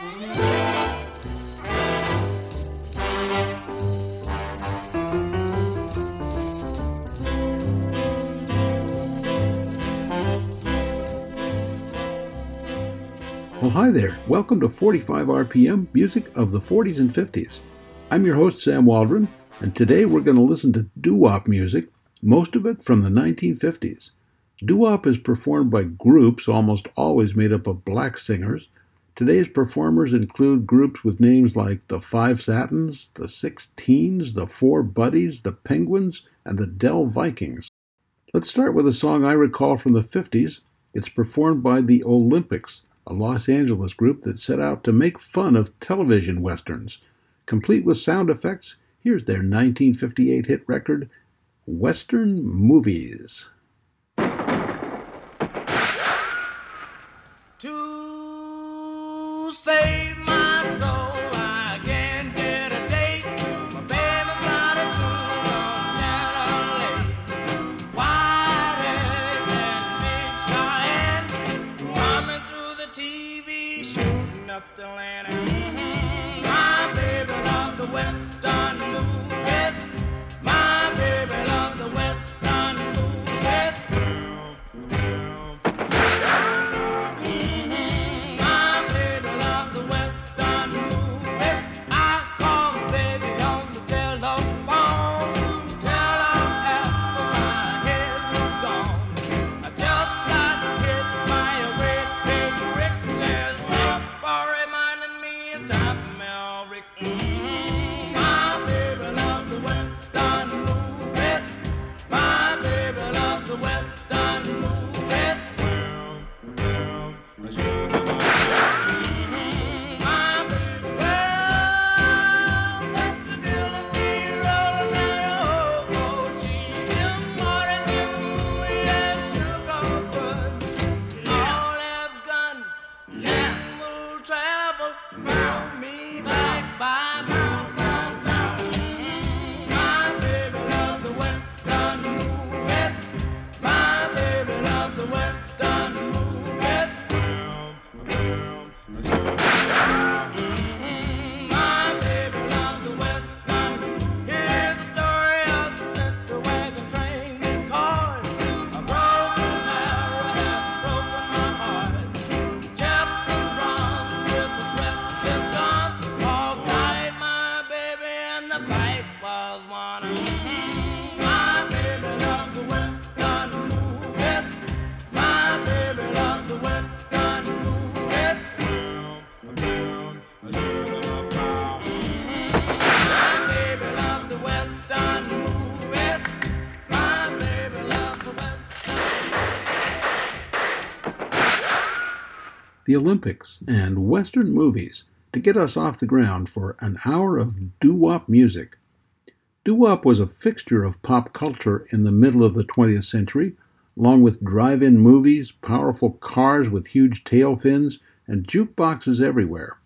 Well, hi there. Welcome to 45 RPM Music of the 40s and 50s. I'm your host, Sam Waldron, and today we're going to listen to doo wop music, most of it from the 1950s. Doo wop is performed by groups almost always made up of black singers. Today's performers include groups with names like the Five Satins, the Six Teens, the Four Buddies, the Penguins, and the Dell Vikings. Let's start with a song I recall from the 50s. It's performed by the Olympics a Los Angeles group that set out to make fun of television westerns. Complete with sound effects, here's their 1958 hit record, Western Movies. The Olympics, and Western movies to get us off the ground for an hour of doo wop music. Doo wop was a fixture of pop culture in the middle of the 20th century, along with drive in movies, powerful cars with huge tail fins, and jukeboxes everywhere.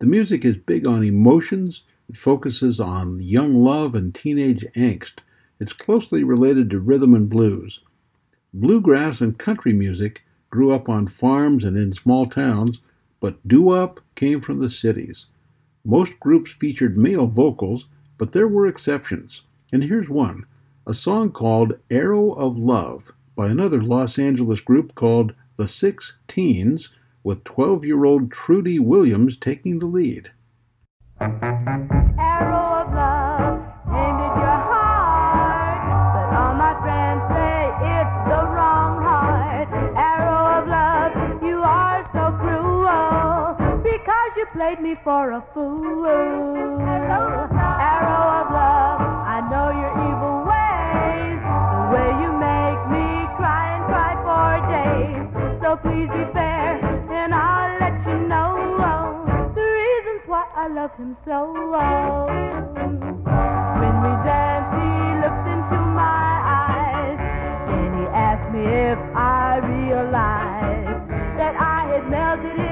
The music is big on emotions, it focuses on young love and teenage angst. It's closely related to rhythm and blues. Bluegrass and country music grew up on farms and in small towns, but doo-wop came from the cities. Most groups featured male vocals, but there were exceptions. And here's one, a song called Arrow of Love by another Los Angeles group called The Six Teens, with 12-year-old Trudy Williams taking the lead. Played me for a fool. Arrow of love, I know your evil ways. The way you make me cry and cry for days. So please be fair, and I'll let you know the reasons why I love him so. When we danced, he looked into my eyes, and he asked me if I realized that I had melted his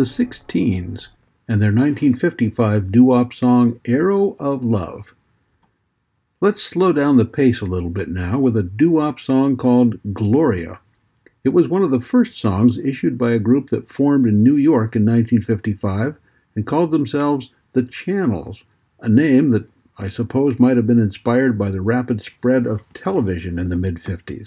the Six Teens and their 1955 doo wop song Arrow of Love. Let's slow down the pace a little bit now with a doo wop song called Gloria. It was one of the first songs issued by a group that formed in New York in 1955 and called themselves The Channels, a name that I suppose might have been inspired by the rapid spread of television in the mid 50s.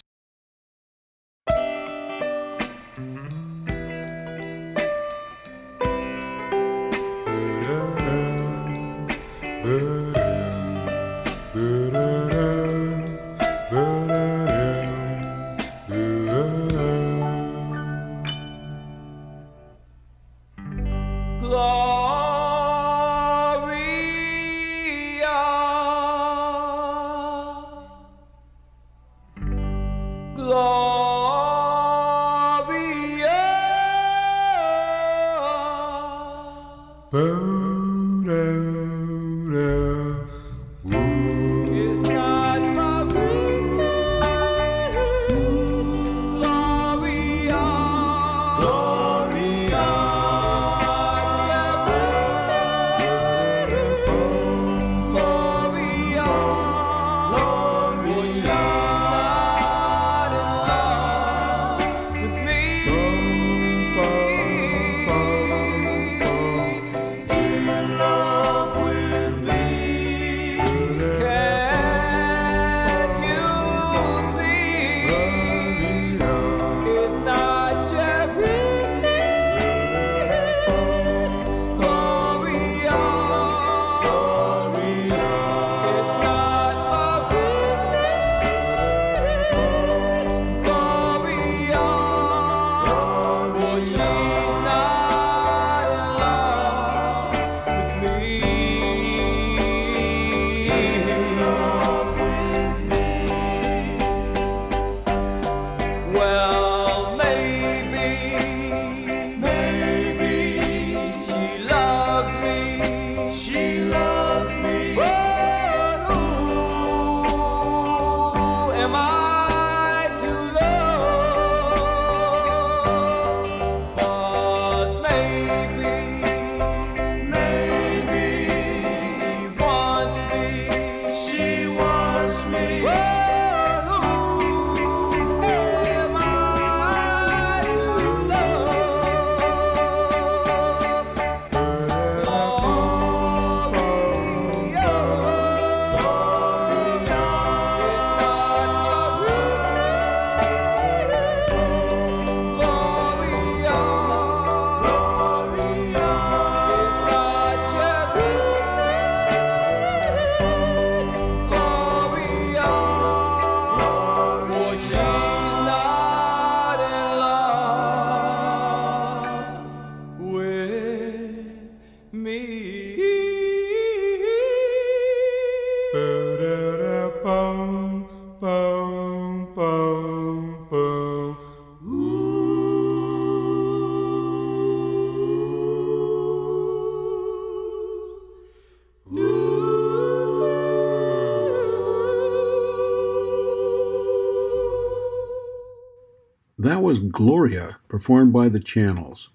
was Gloria, performed by The Channels.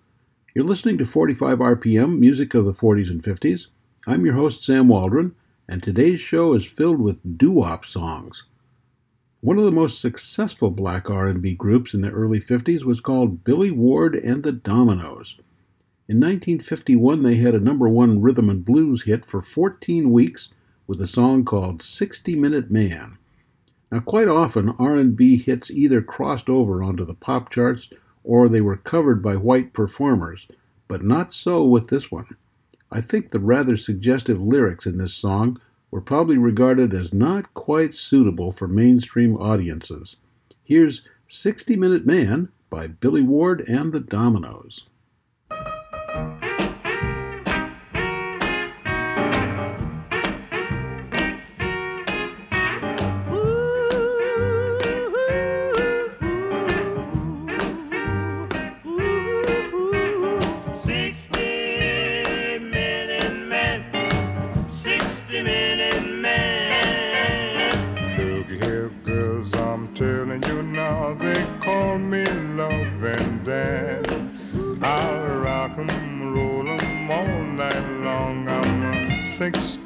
You're listening to 45 RPM, music of the 40s and 50s. I'm your host, Sam Waldron, and today's show is filled with doo-wop songs. One of the most successful black R&B groups in the early 50s was called Billy Ward and the Dominoes. In 1951, they had a number one rhythm and blues hit for 14 weeks with a song called 60 Minute Man. Now, quite often, R&B hits either crossed over onto the pop charts or they were covered by white performers, but not so with this one. I think the rather suggestive lyrics in this song were probably regarded as not quite suitable for mainstream audiences. Here's 60 Minute Man by Billy Ward and the Dominoes.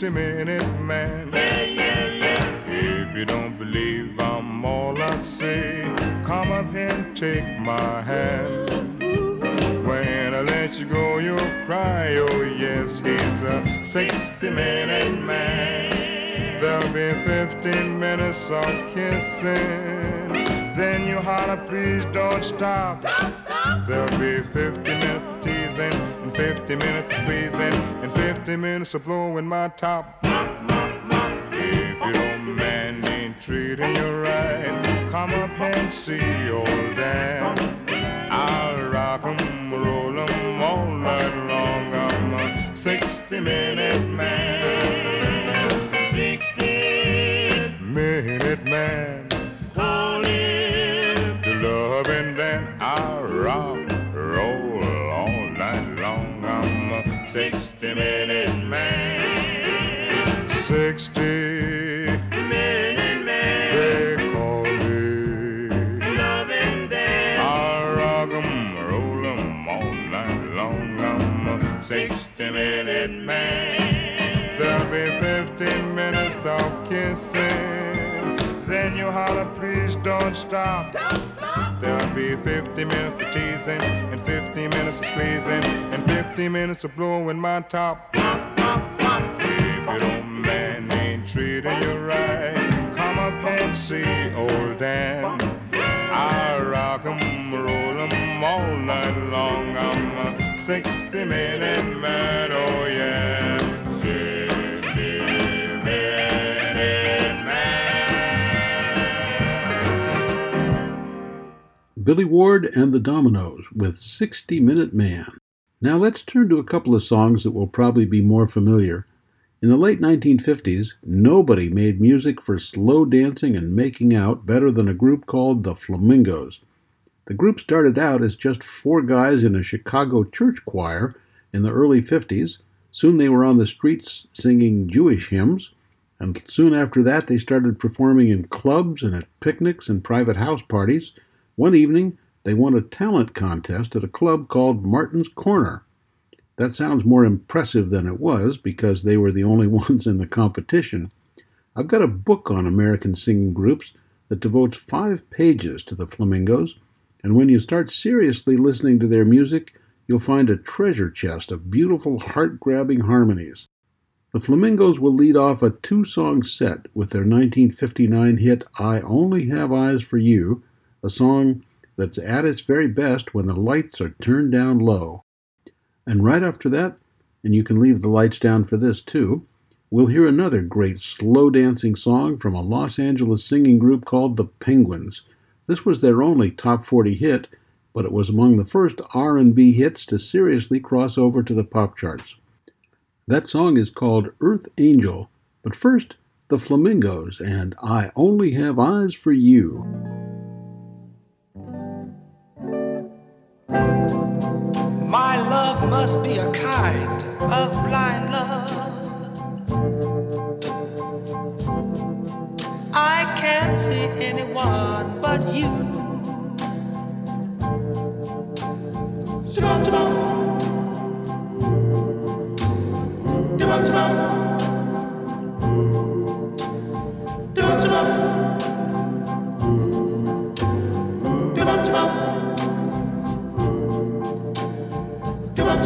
60 minute man. Yeah, yeah, yeah. If you don't believe I'm all I say, come up here and take my hand. When I let you go, you'll cry. Oh, yes, he's a 60 minute man. There'll be 15 minutes of kissing. Then you holler, please don't stop. Don't stop. There'll be 15 50 minutes of squeezing and 50 minutes of blowing my top. If your man ain't treating you right, come up and see old Dan. I'll rock 'em, roll 'em all night long. I'm a 60 minute man. 60 minute man. next day. They call me rock 'em, roll 'em all night long. I'm a 60 minute man. There'll be 15 minutes of kissing. Then you holler, please don't stop. Don't stop. There'll be 50 minutes of teasing, and 50 minutes of squeezing, and 50 minutes of blowing my top. Pop, pop, pop. Baby, don't you right. Come up and see old Dan. I all night long. I'm a 60 minute man, oh yeah. Billy Ward and the Dominoes with 60 Minute Man. Now let's turn to a couple of songs that will probably be more familiar in the late 1950s, nobody made music for slow dancing and making out better than a group called the Flamingos. The group started out as just four guys in a Chicago church choir in the early 50s. Soon they were on the streets singing Jewish hymns, and soon after that they started performing in clubs and at picnics and private house parties. One evening, they won a talent contest at a club called Martin's Corner. That sounds more impressive than it was because they were the only ones in the competition. I've got a book on American singing groups that devotes five pages to the flamingos, and when you start seriously listening to their music, you'll find a treasure chest of beautiful, heart grabbing harmonies. The Flamingos will lead off a two song set with their 1959 hit I Only Have Eyes for You, a song that's at its very best when the lights are turned down low. And right after that, and you can leave the lights down for this too, we'll hear another great slow dancing song from a Los Angeles singing group called the Penguins. This was their only top 40 hit, but it was among the first R&B hits to seriously cross over to the pop charts. That song is called Earth Angel, but first, the Flamingos and I Only Have Eyes for You. My love must be a kind of blind love. I can't see anyone but you. Shabam, shabam.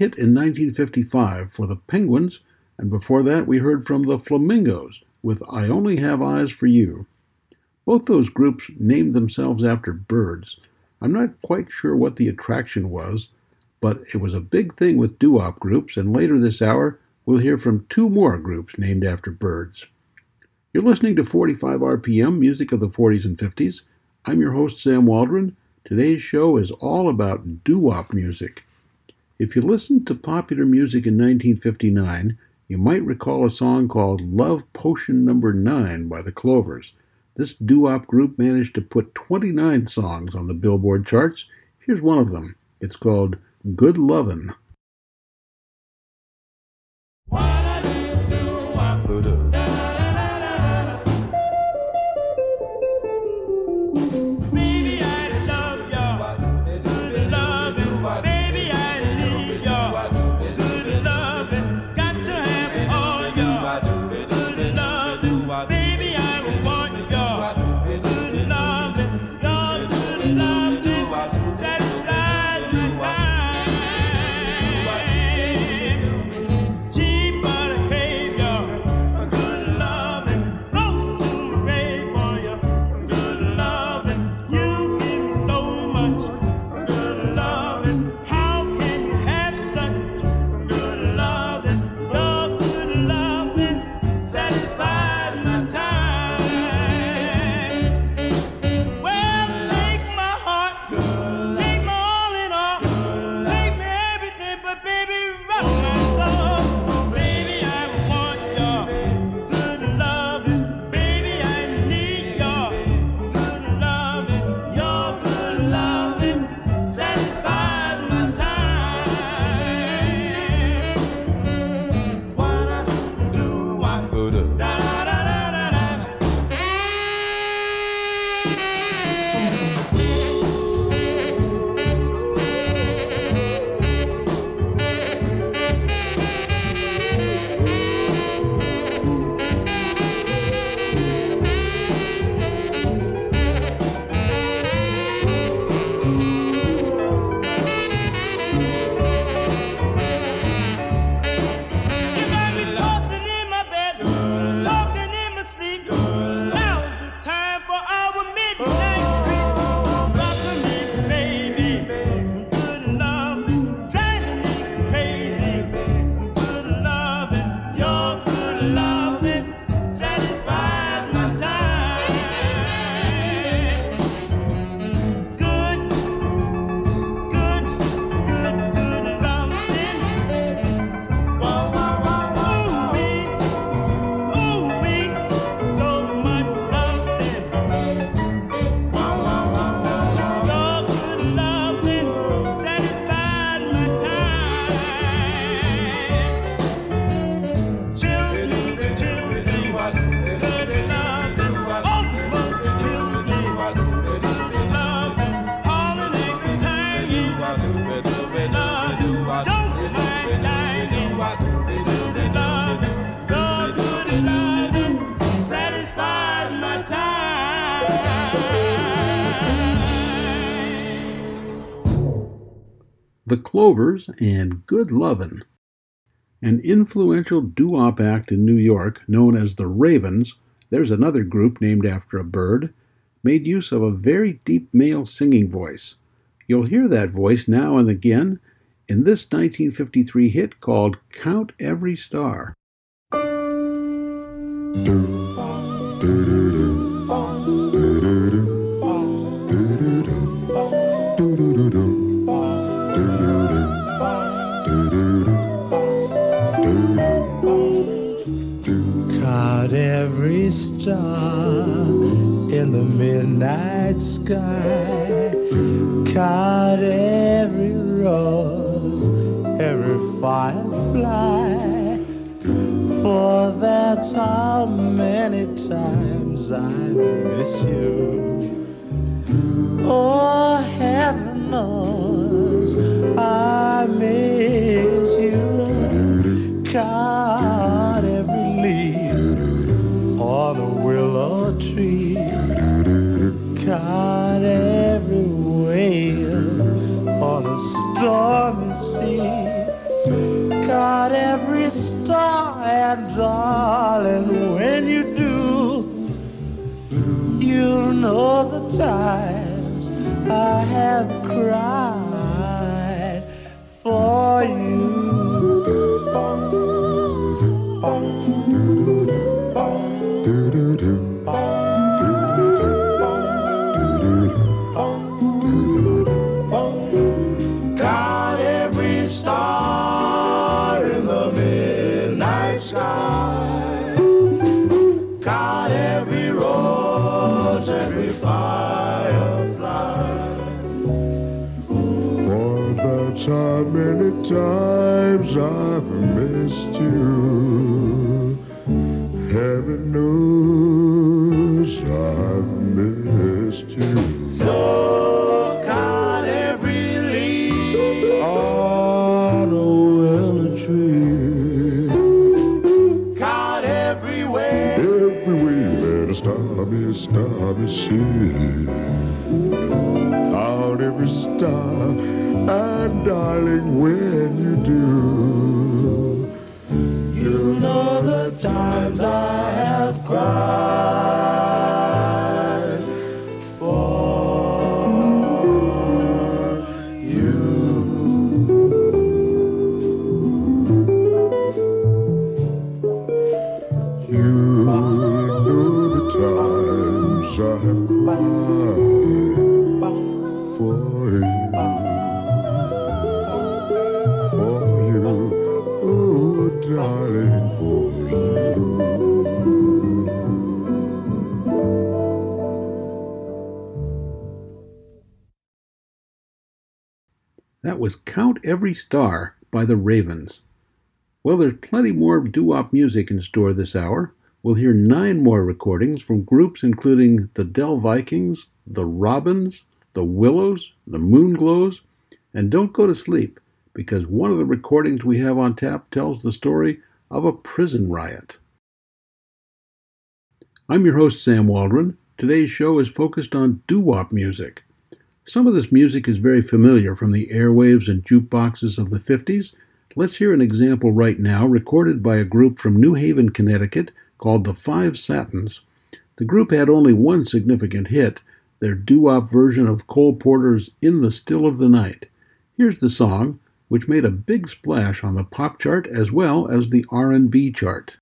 Hit in 1955 for the Penguins, and before that we heard from the Flamingos with I Only Have Eyes for You. Both those groups named themselves after birds. I'm not quite sure what the attraction was, but it was a big thing with doo-wop groups, and later this hour we'll hear from two more groups named after birds. You're listening to 45 RPM, music of the 40s and 50s. I'm your host, Sam Waldron. Today's show is all about doo-wop music. If you listened to popular music in 1959, you might recall a song called Love Potion Number 9 by the Clovers. This doo-wop group managed to put 29 songs on the Billboard charts. Here's one of them. It's called Good Lovin'. Clovers and Good Lovin'. An influential doo-wop act in New York known as the Ravens, there's another group named after a bird, made use of a very deep male singing voice. You'll hear that voice now and again in this 1953 hit called Count Every Star. Count every star in the midnight sky. Count every rose, every firefly. For that's how many times I miss you. Oh, heaven knows I miss you. Count stormy sea. Got every star, and darling, when you do, you'll know the times I have cried for you. Times I've missed you. Heaven knows I've missed you. So every leaf on a willow tree. Got every way. Every way that a stormy, stormy sea. Count every star, and darling, when Every Star by the Ravens. Well, there's plenty more doo wop music in store this hour. We'll hear nine more recordings from groups including the Dell Vikings, the Robins, the Willows, the Moonglows, and don't go to sleep because one of the recordings we have on tap tells the story of a prison riot. I'm your host, Sam Waldron. Today's show is focused on doo wop music. Some of this music is very familiar from the airwaves and jukeboxes of the 50s. Let's hear an example right now, recorded by a group from New Haven, Connecticut, called the Five Satins. The group had only one significant hit, their doo-wop version of Cole Porter's In the Still of the Night. Here's the song, which made a big splash on the pop chart as well as the R&B chart.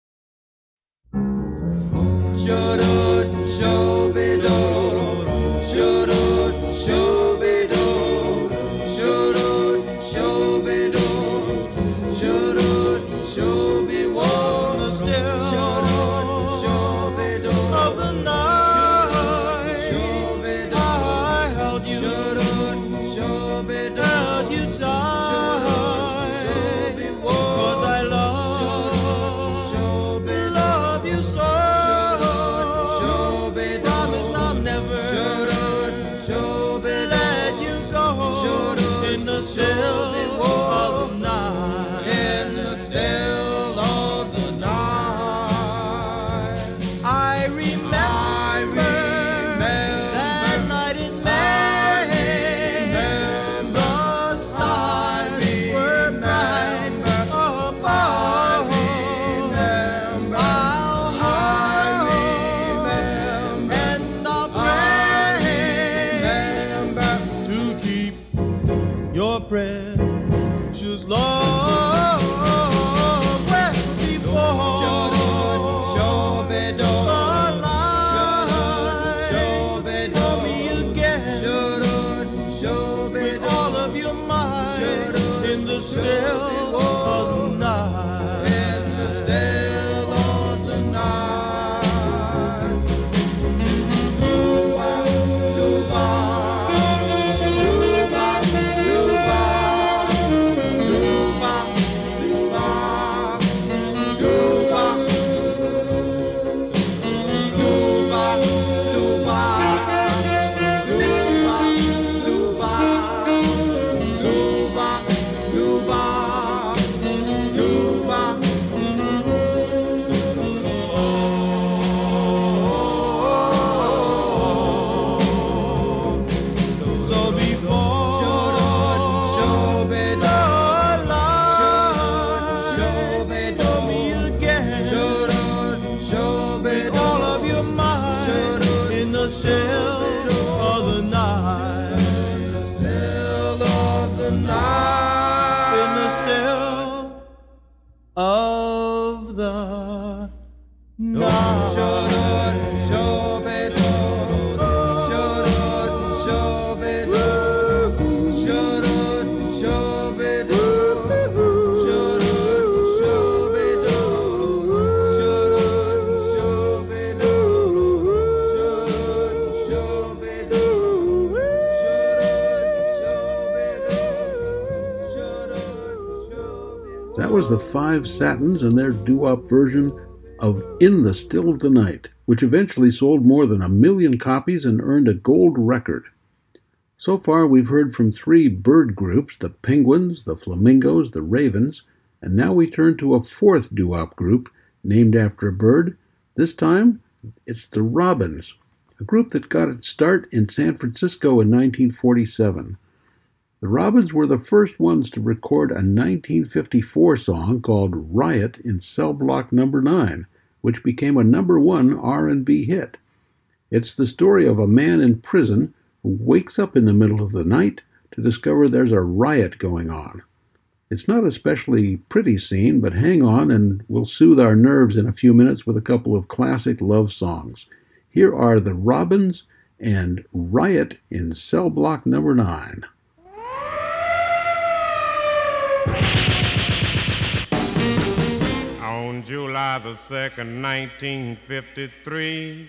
The Five Satins and their doo-wop version of In the Still of the Night, which eventually sold more than a million copies and earned a gold record. So far, we've heard from three bird groups the Penguins, the Flamingos, the Ravens, and now we turn to a fourth doo-wop group named after a bird. This time, it's the Robins, a group that got its start in San Francisco in 1947. The Robins were the first ones to record a 1954 song called Riot in Cell Block Number 9, which became a number 1 R&B hit. It's the story of a man in prison who wakes up in the middle of the night to discover there's a riot going on. It's not especially pretty scene, but hang on and we'll soothe our nerves in a few minutes with a couple of classic love songs. Here are the Robins and Riot in Cell Block Number 9. On July the 2nd, 1953,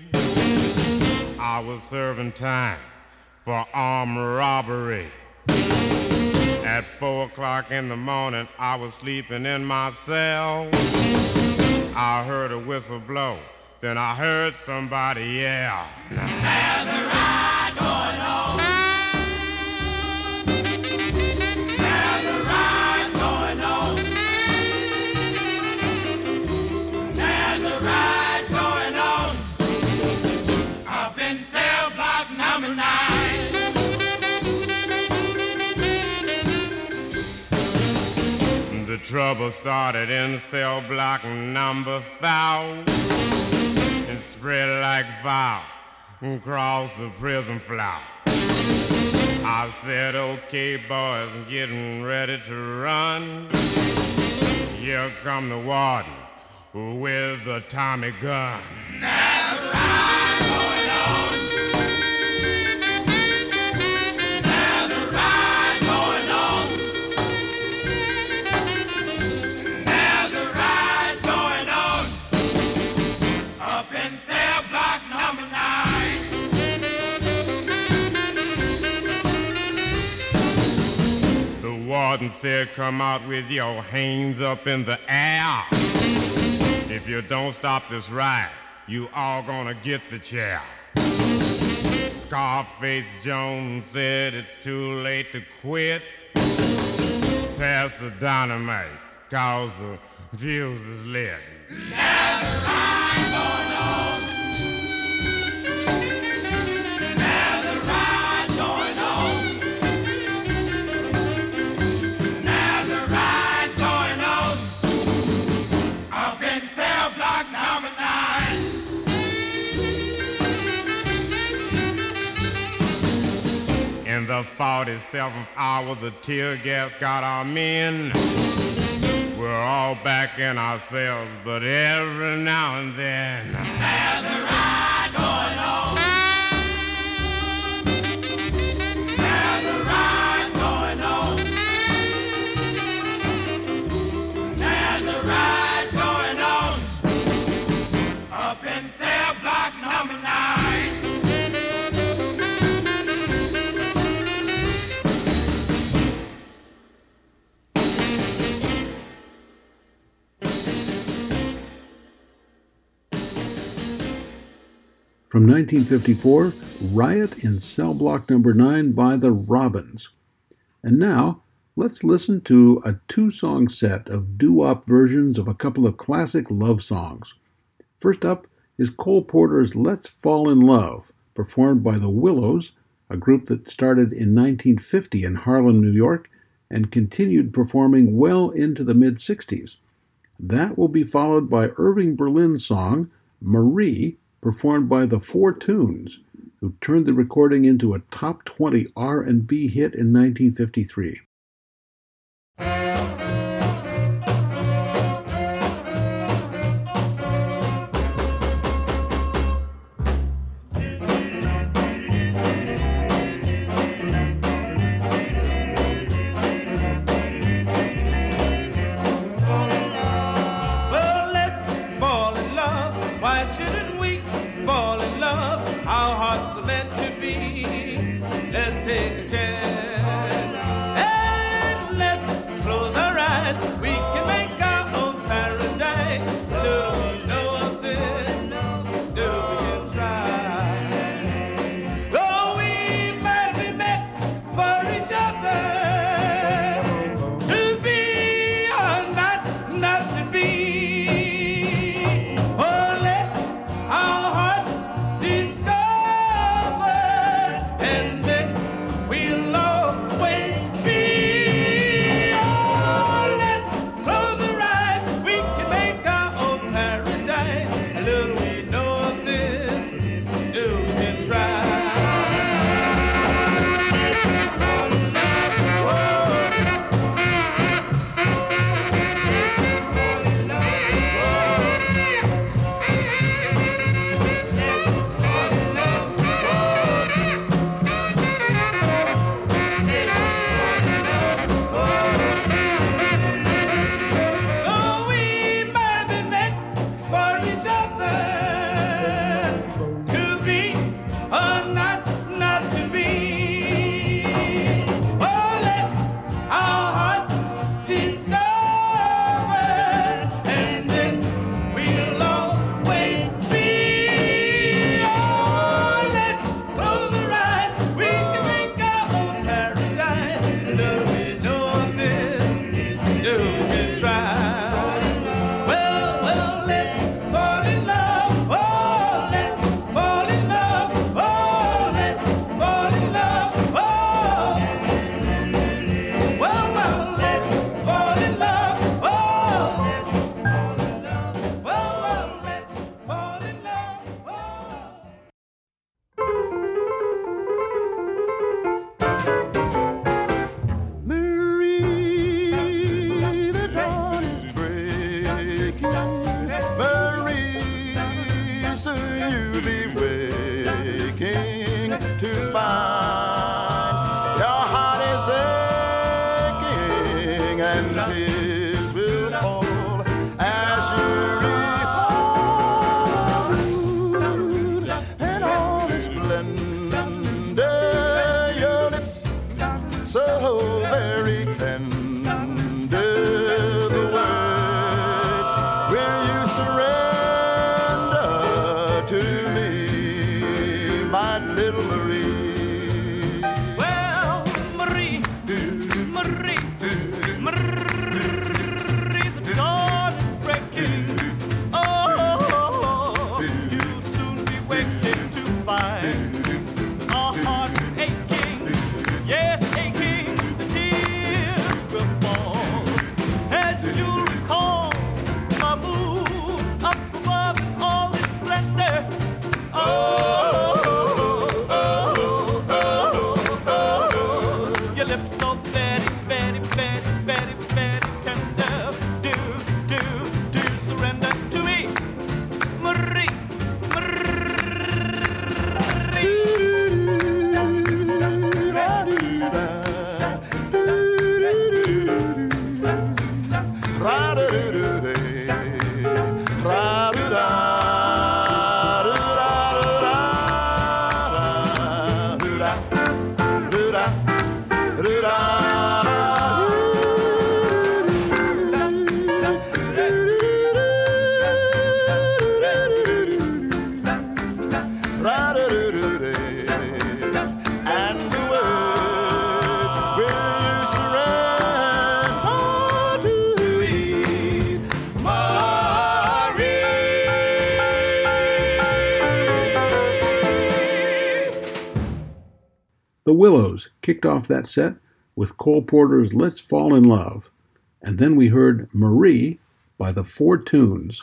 I was serving time for armed robbery. At 4 o'clock in the morning, I was sleeping in my cell. I heard a whistle blow, then I heard somebody yell. The trouble started in cell block number five. and spread like fire across the prison floor. I said, okay, boys, getting ready to run. Here come the warden with the Tommy gun. The warden said, Come out with your hands up in the air. If you don't stop this riot, you all gonna get the chair. Scarface Jones said it's too late to quit. Pass the dynamite, cause the fuse is lit. In 47th hour, the tear gas got our men. We're all back in our cells, but every now and then. From 1954, Riot in Cell Block Number 9 by the Robins. And now, let's listen to a two song set of doo wop versions of a couple of classic love songs. First up is Cole Porter's Let's Fall in Love, performed by the Willows, a group that started in 1950 in Harlem, New York, and continued performing well into the mid 60s. That will be followed by Irving Berlin's song, Marie, performed by the Four Tunes, who turned the recording into a top 20 R&B hit in 1953. off that set with Cole Porter's Let's Fall in Love, and then we heard Marie by the Four Tunes.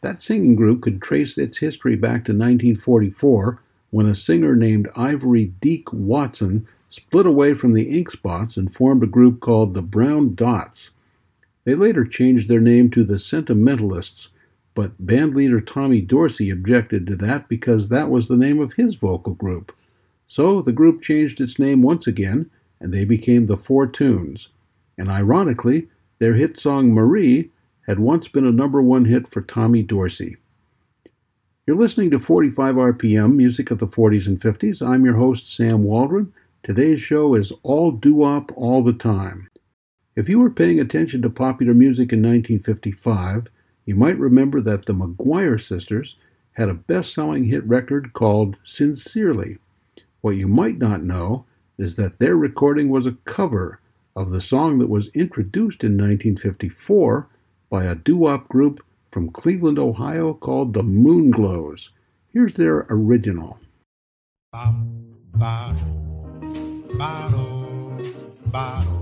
That singing group could trace its history back to 1944 when a singer named Ivory Deke Watson split away from the Ink Spots and formed a group called the Brown Dots. They later changed their name to the Sentimentalists, but bandleader Tommy Dorsey objected to that because that was the name of his vocal group. So the group changed its name once again, and they became the Four Tunes. And ironically, their hit song Marie had once been a number one hit for Tommy Dorsey. You're listening to 45 RPM, music of the 40s and 50s. I'm your host, Sam Waldron. Today's show is all doo-wop all the time. If you were paying attention to popular music in 1955, you might remember that the McGuire sisters had a best-selling hit record called Sincerely. What you might not know is that their recording was a cover of the song that was introduced in 1954 by a doo-wop group from Cleveland, Ohio called the Moonglows. Here's their original. Bottle, bottle, bottle,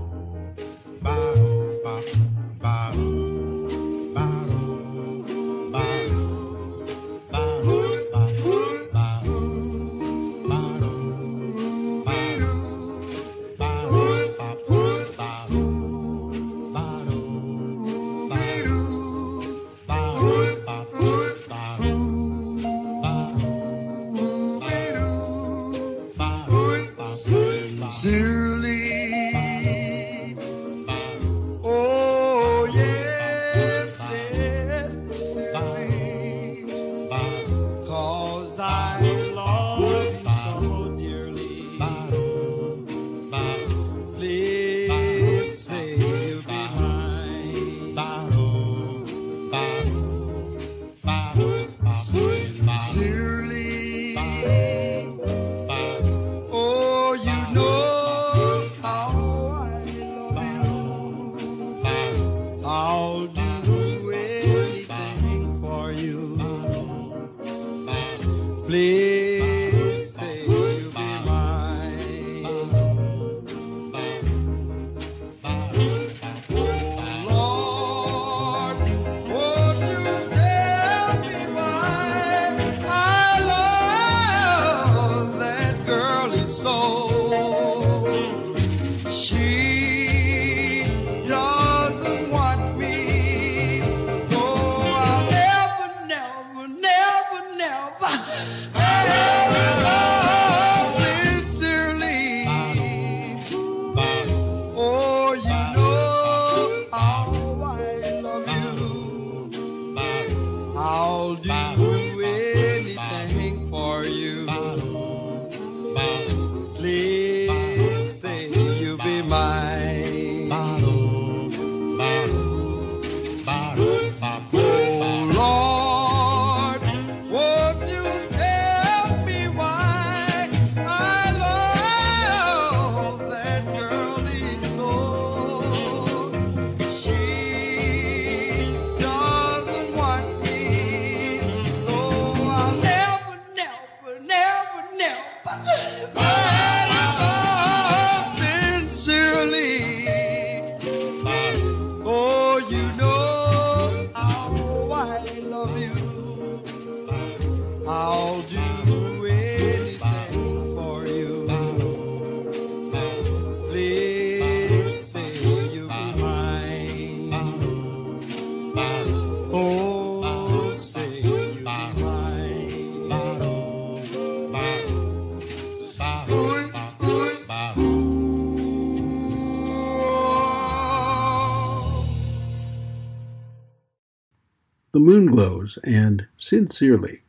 Sincerely.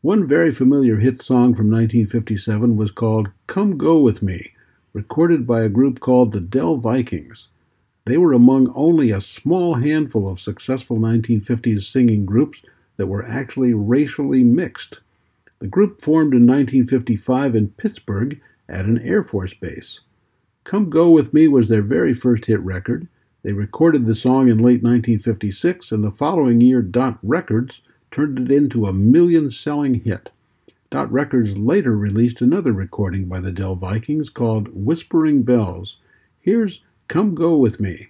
One very familiar hit song from 1957 was called Come Go With Me, recorded by a group called the Dell Vikings. They were among only a small handful of successful 1950s singing groups that were actually racially mixed. The group formed in 1955 in Pittsburgh at an Air Force base. Come Go With Me was their very first hit record. They recorded the song in late 1956, and the following year, Dot Records turned it into a million selling hit. Dot Records later released another recording by the Dell Vikings called Whispering Bells. Here's Come Go With Me.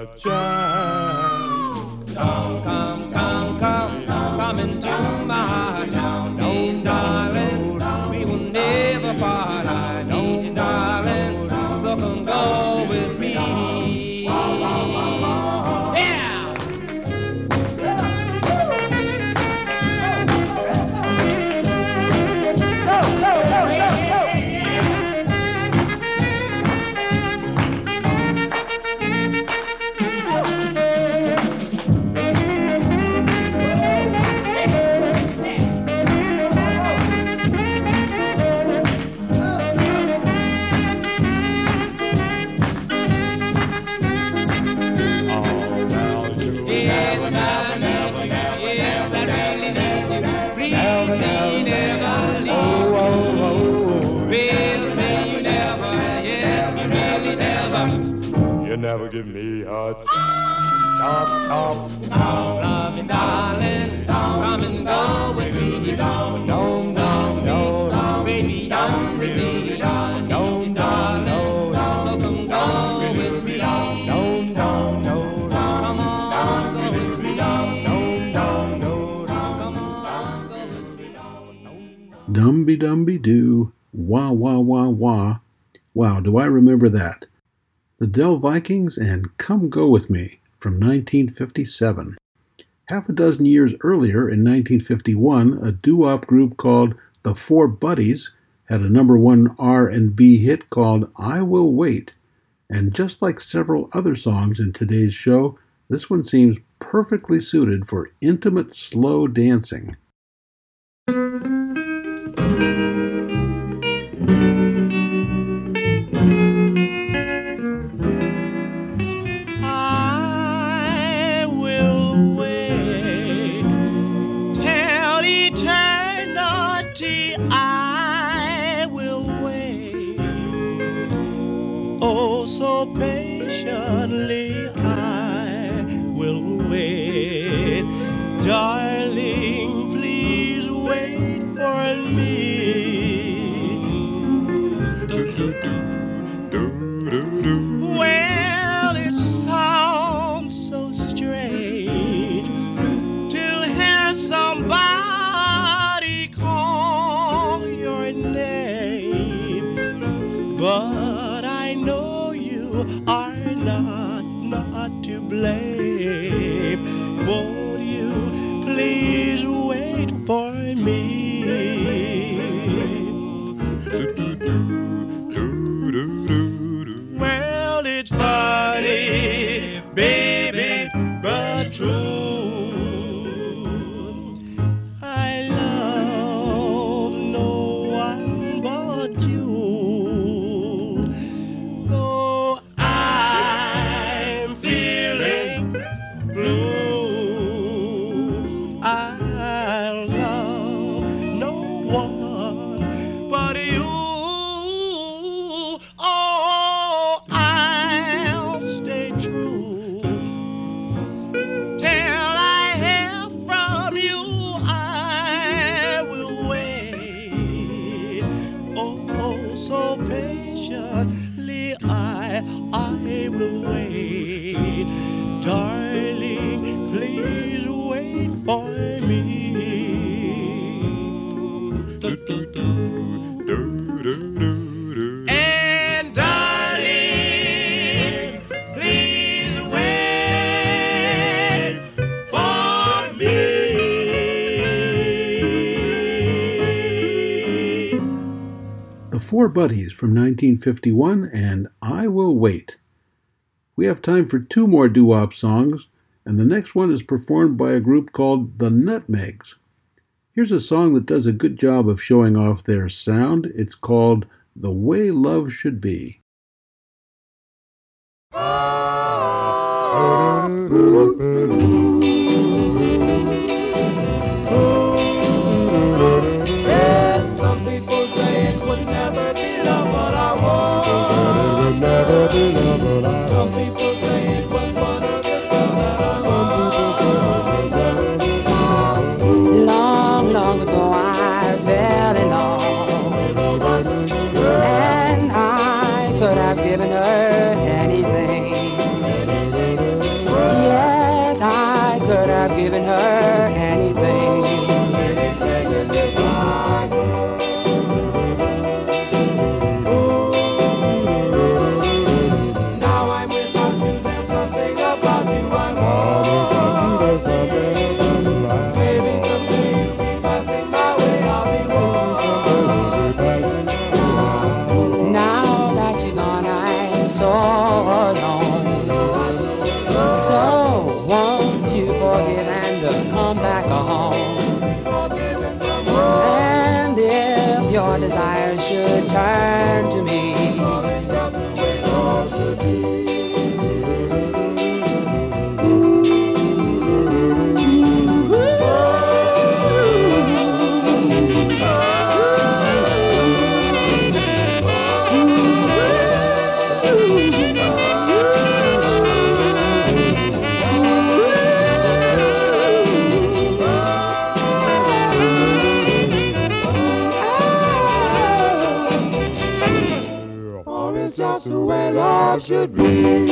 a chance. Don't come. Dumby Dumby Doo, Wah Wah Wah Wah. Wow, do I remember that? The Dell Vikings and Come Go With Me from 1957. Half a dozen years earlier, in 1951, a doo-wop group called The Four Buddies had a number one R&B hit called I Will Wait. And just like several other songs in today's show, this one seems perfectly suited for intimate slow dancing. Buddies from 1951 and I Will Wait. We have time for two more doo wop songs, and the next one is performed by a group called the Nutmegs. Here's a song that does a good job of showing off their sound. It's called The Way Love Should Be. Some should be.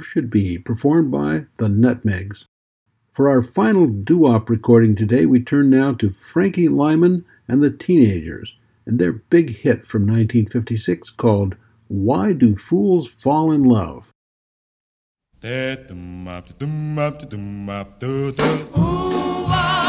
Should Be, performed by the Nutmegs. For our final doo wop recording today, we turn now to Frankie Lymon and the Teenagers and their big hit from 1956 called Why Do Fools Fall in Love? Why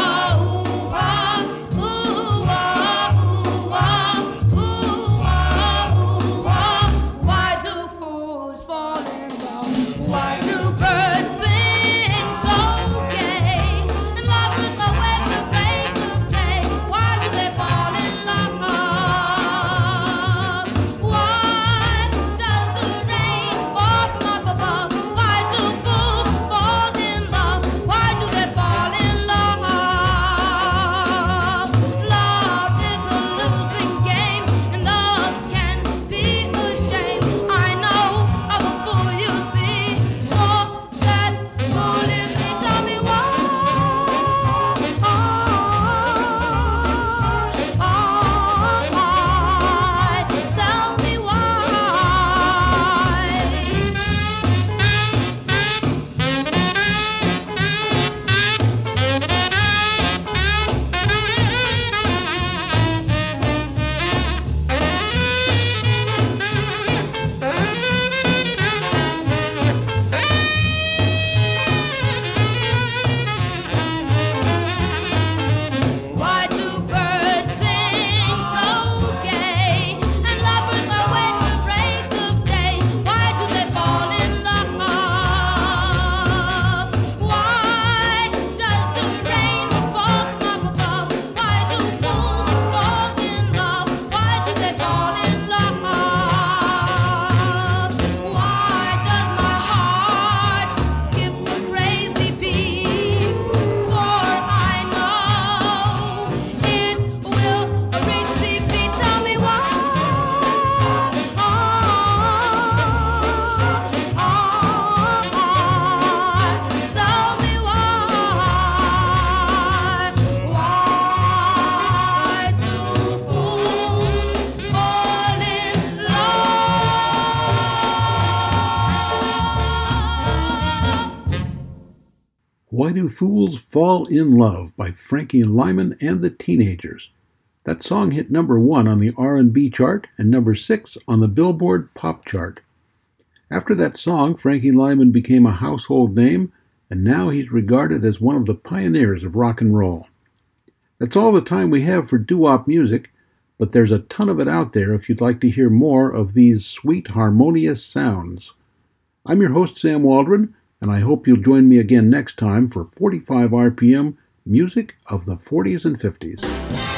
In Love by Frankie Lymon and the Teenagers. That song hit number 1 on the R&B chart and number 6 on the Billboard Pop chart. After that song, Frankie Lymon became a household name, and now he's regarded as one of the pioneers of rock and roll. That's all the time we have for doo-wop music, but there's a ton of it out there if you'd like to hear more of these sweet, harmonious sounds. I'm your host, Sam Waldron, and I hope you'll join me again next time for 45 RPM music of the 40s and 50s.